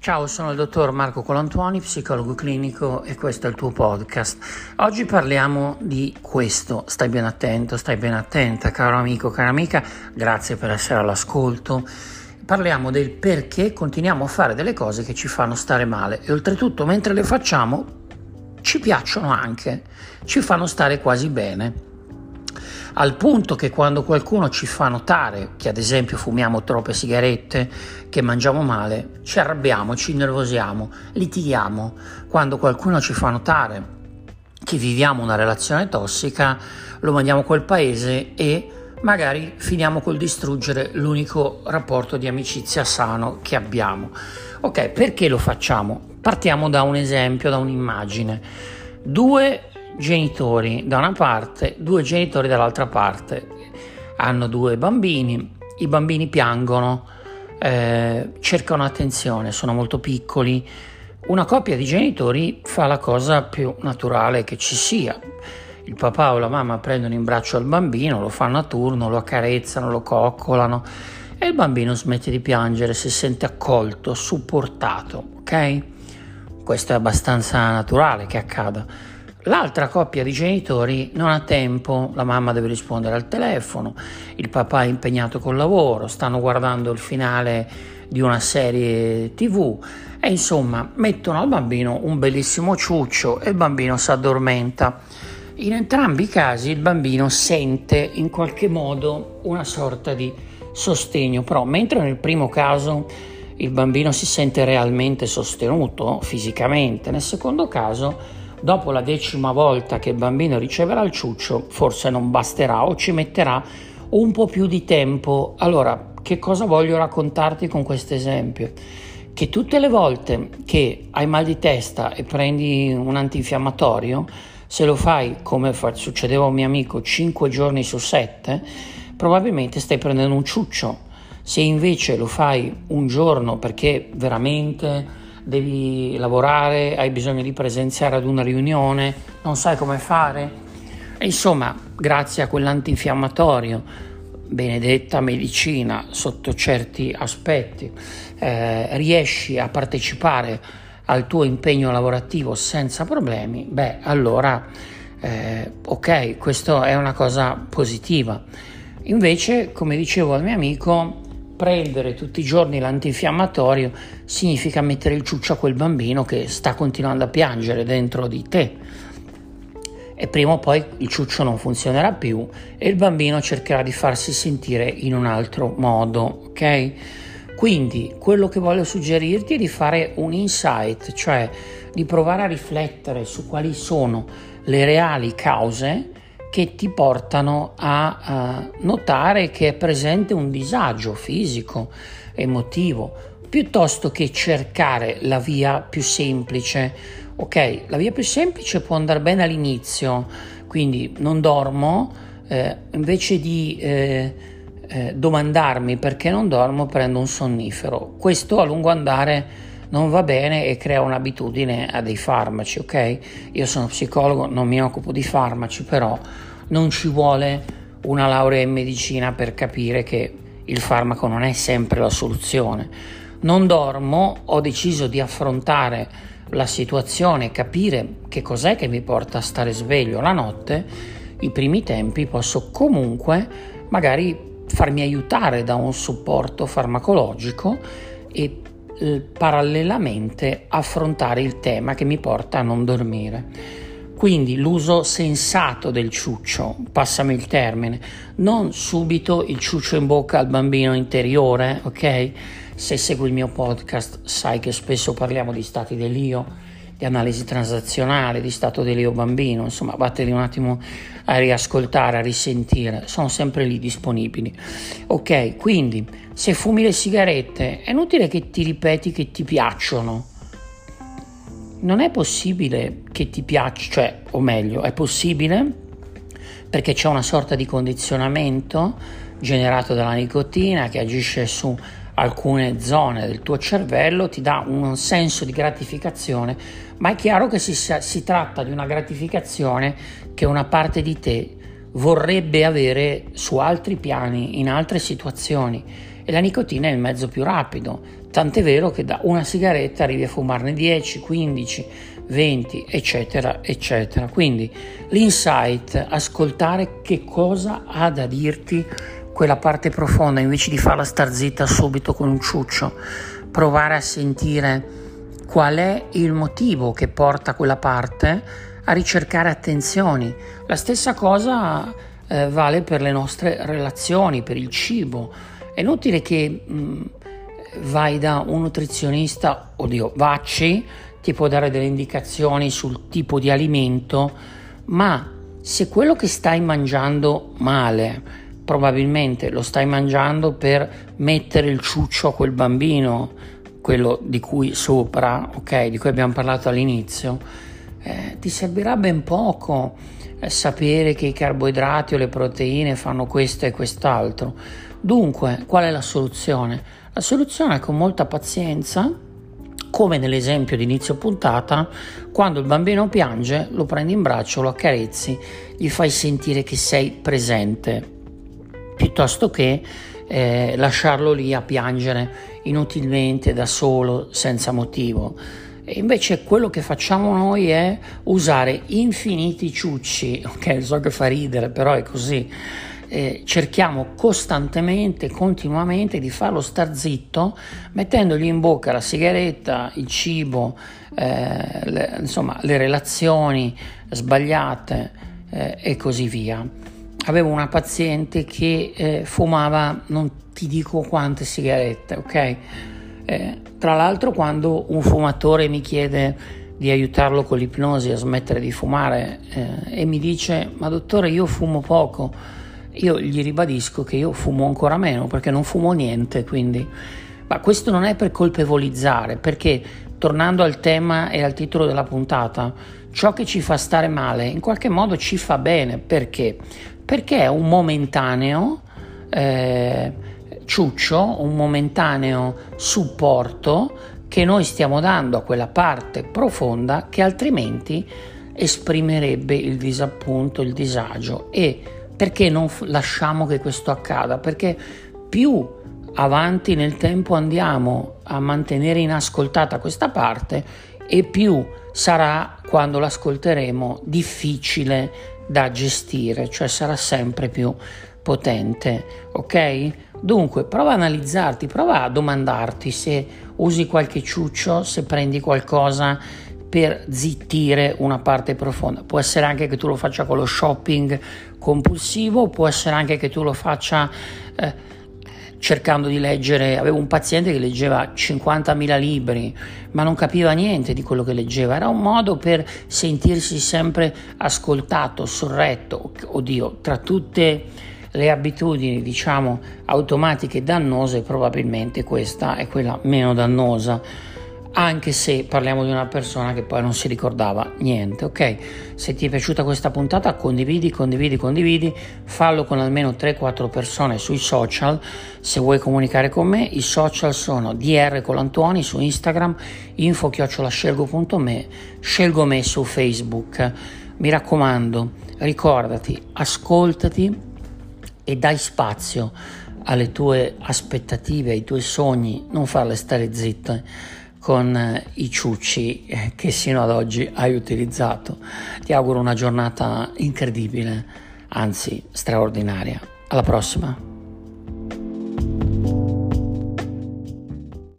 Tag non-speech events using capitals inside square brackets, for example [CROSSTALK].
Ciao, sono il dottor Marco Colantuoni, psicologo clinico e questo è il tuo podcast. Oggi parliamo di questo, stai ben attento, stai ben attenta, caro amico, cara amica, grazie per essere all'ascolto. Parliamo del perché continuiamo a fare delle cose che ci fanno stare male e oltretutto mentre le facciamo ci piacciono anche, ci fanno stare quasi bene al punto che quando qualcuno ci fa notare che ad esempio fumiamo troppe sigarette, che mangiamo male, ci arrabbiamo, ci innervosiamo, litighiamo. Quando qualcuno ci fa notare che viviamo una relazione tossica, lo mandiamo a quel paese e magari finiamo col distruggere l'unico rapporto di amicizia sano che abbiamo. Ok, perché lo facciamo? Partiamo da un esempio, da un'immagine. Due genitori da una parte, due genitori dall'altra parte. Hanno due bambini, i bambini piangono, eh, cercano attenzione, sono molto piccoli. Una coppia di genitori fa la cosa più naturale che ci sia. Il papà o la mamma prendono in braccio il bambino, lo fanno a turno, lo accarezzano, lo coccolano e il bambino smette di piangere, si sente accolto, supportato, ok? Questo è abbastanza naturale che accada. L'altra coppia di genitori non ha tempo, la mamma deve rispondere al telefono, il papà è impegnato col lavoro, stanno guardando il finale di una serie tv e insomma mettono al bambino un bellissimo ciuccio e il bambino si addormenta. In entrambi i casi il bambino sente in qualche modo una sorta di sostegno, però mentre nel primo caso il bambino si sente realmente sostenuto fisicamente, nel secondo caso Dopo la decima volta che il bambino riceverà il ciuccio, forse non basterà o ci metterà un po' più di tempo. Allora, che cosa voglio raccontarti con questo esempio? Che tutte le volte che hai mal di testa e prendi un antinfiammatorio, se lo fai come succedeva a un mio amico 5 giorni su 7, probabilmente stai prendendo un ciuccio. Se invece lo fai un giorno perché veramente devi lavorare, hai bisogno di presenziare ad una riunione, non sai come fare. E insomma, grazie a quell'antinfiammatorio, benedetta medicina sotto certi aspetti, eh, riesci a partecipare al tuo impegno lavorativo senza problemi, beh, allora eh, ok, questa è una cosa positiva. Invece, come dicevo al mio amico, prendere tutti i giorni l'antinfiammatorio significa mettere il ciuccio a quel bambino che sta continuando a piangere dentro di te. E prima o poi il ciuccio non funzionerà più e il bambino cercherà di farsi sentire in un altro modo, ok? Quindi quello che voglio suggerirti è di fare un insight, cioè di provare a riflettere su quali sono le reali cause che ti portano a uh, notare che è presente un disagio fisico, emotivo, piuttosto che cercare la via più semplice. Ok, la via più semplice può andare bene all'inizio, quindi non dormo, eh, invece di eh, eh, domandarmi perché non dormo prendo un sonnifero. Questo a lungo andare non va bene e crea un'abitudine a dei farmaci, ok? Io sono psicologo, non mi occupo di farmaci, però non ci vuole una laurea in medicina per capire che il farmaco non è sempre la soluzione. Non dormo, ho deciso di affrontare la situazione, capire che cos'è che mi porta a stare sveglio la notte, i primi tempi posso comunque magari farmi aiutare da un supporto farmacologico e eh, parallelamente affrontare il tema che mi porta a non dormire. Quindi l'uso sensato del ciuccio, passami il termine, non subito il ciuccio in bocca al bambino interiore, ok? Se segui il mio podcast sai che spesso parliamo di stati dell'io, di analisi transazionale, di stato dell'io bambino, insomma vatteli un attimo a riascoltare, a risentire, sono sempre lì disponibili. Ok, quindi se fumi le sigarette è inutile che ti ripeti che ti piacciono. Non è possibile che ti piaccia, cioè, o meglio, è possibile perché c'è una sorta di condizionamento generato dalla nicotina che agisce su alcune zone del tuo cervello, ti dà un senso di gratificazione, ma è chiaro che si, si tratta di una gratificazione che una parte di te vorrebbe avere su altri piani, in altre situazioni e la nicotina è il mezzo più rapido, tant'è vero che da una sigaretta arrivi a fumarne 10, 15, 20, eccetera, eccetera. Quindi l'insight, ascoltare che cosa ha da dirti quella parte profonda invece di farla star zitta subito con un ciuccio, provare a sentire qual è il motivo che porta quella parte a ricercare attenzioni. La stessa cosa eh, vale per le nostre relazioni, per il cibo. È inutile che mh, mm, vai da un nutrizionista, oddio, vacci, ti può dare delle indicazioni sul tipo di alimento, ma se quello che stai mangiando male, probabilmente lo stai mangiando per mettere il ciuccio a quel bambino, quello di cui sopra, ok, di cui abbiamo parlato all'inizio, eh, ti servirà ben poco eh, sapere che i carboidrati o le proteine fanno questo e quest'altro. Dunque, qual è la soluzione? La soluzione è con molta pazienza, come nell'esempio di inizio puntata, quando il bambino piange, lo prendi in braccio, lo accarezzi, gli fai sentire che sei presente, piuttosto che eh, lasciarlo lì a piangere inutilmente da solo, senza motivo. E invece quello che facciamo noi è usare infiniti ciucci, [LAUGHS] ok, so che fa ridere, però è così. Eh, cerchiamo costantemente, continuamente di farlo star zitto, mettendogli in bocca la sigaretta, il cibo, eh, le, insomma le relazioni sbagliate eh, e così via. Avevo una paziente che eh, fumava non ti dico quante sigarette, ok? Eh, tra l'altro quando un fumatore mi chiede di aiutarlo con l'ipnosi a smettere di fumare eh, e mi dice ma dottore io fumo poco, io gli ribadisco che io fumo ancora meno perché non fumo niente, quindi... Ma questo non è per colpevolizzare, perché tornando al tema e al titolo della puntata, ciò che ci fa stare male in qualche modo ci fa bene, perché? Perché è un momentaneo... Eh, ciuccio, un momentaneo supporto che noi stiamo dando a quella parte profonda che altrimenti esprimerebbe il disappunto, il disagio. E perché non lasciamo che questo accada? Perché più avanti nel tempo andiamo a mantenere inascoltata questa parte e più sarà quando l'ascolteremo difficile da gestire, cioè sarà sempre più potente, ok? Dunque, prova a analizzarti, prova a domandarti se usi qualche ciuccio, se prendi qualcosa per zittire una parte profonda. Può essere anche che tu lo faccia con lo shopping compulsivo, può essere anche che tu lo faccia eh, cercando di leggere. Avevo un paziente che leggeva 50.000 libri, ma non capiva niente di quello che leggeva. Era un modo per sentirsi sempre ascoltato, sorretto. Oddio, tra tutte le abitudini diciamo automatiche dannose probabilmente questa è quella meno dannosa anche se parliamo di una persona che poi non si ricordava niente, ok? Se ti è piaciuta questa puntata condividi, condividi, condividi, fallo con almeno 3-4 persone sui social, se vuoi comunicare con me, i social sono DR Colantuoni su Instagram, info chiocciolascelgo.me, scelgo me su Facebook, mi raccomando, ricordati, ascoltati, e dai spazio alle tue aspettative, ai tuoi sogni, non farle stare zitte con eh, i ciucci eh, che sino ad oggi hai utilizzato. Ti auguro una giornata incredibile, anzi straordinaria. Alla prossima.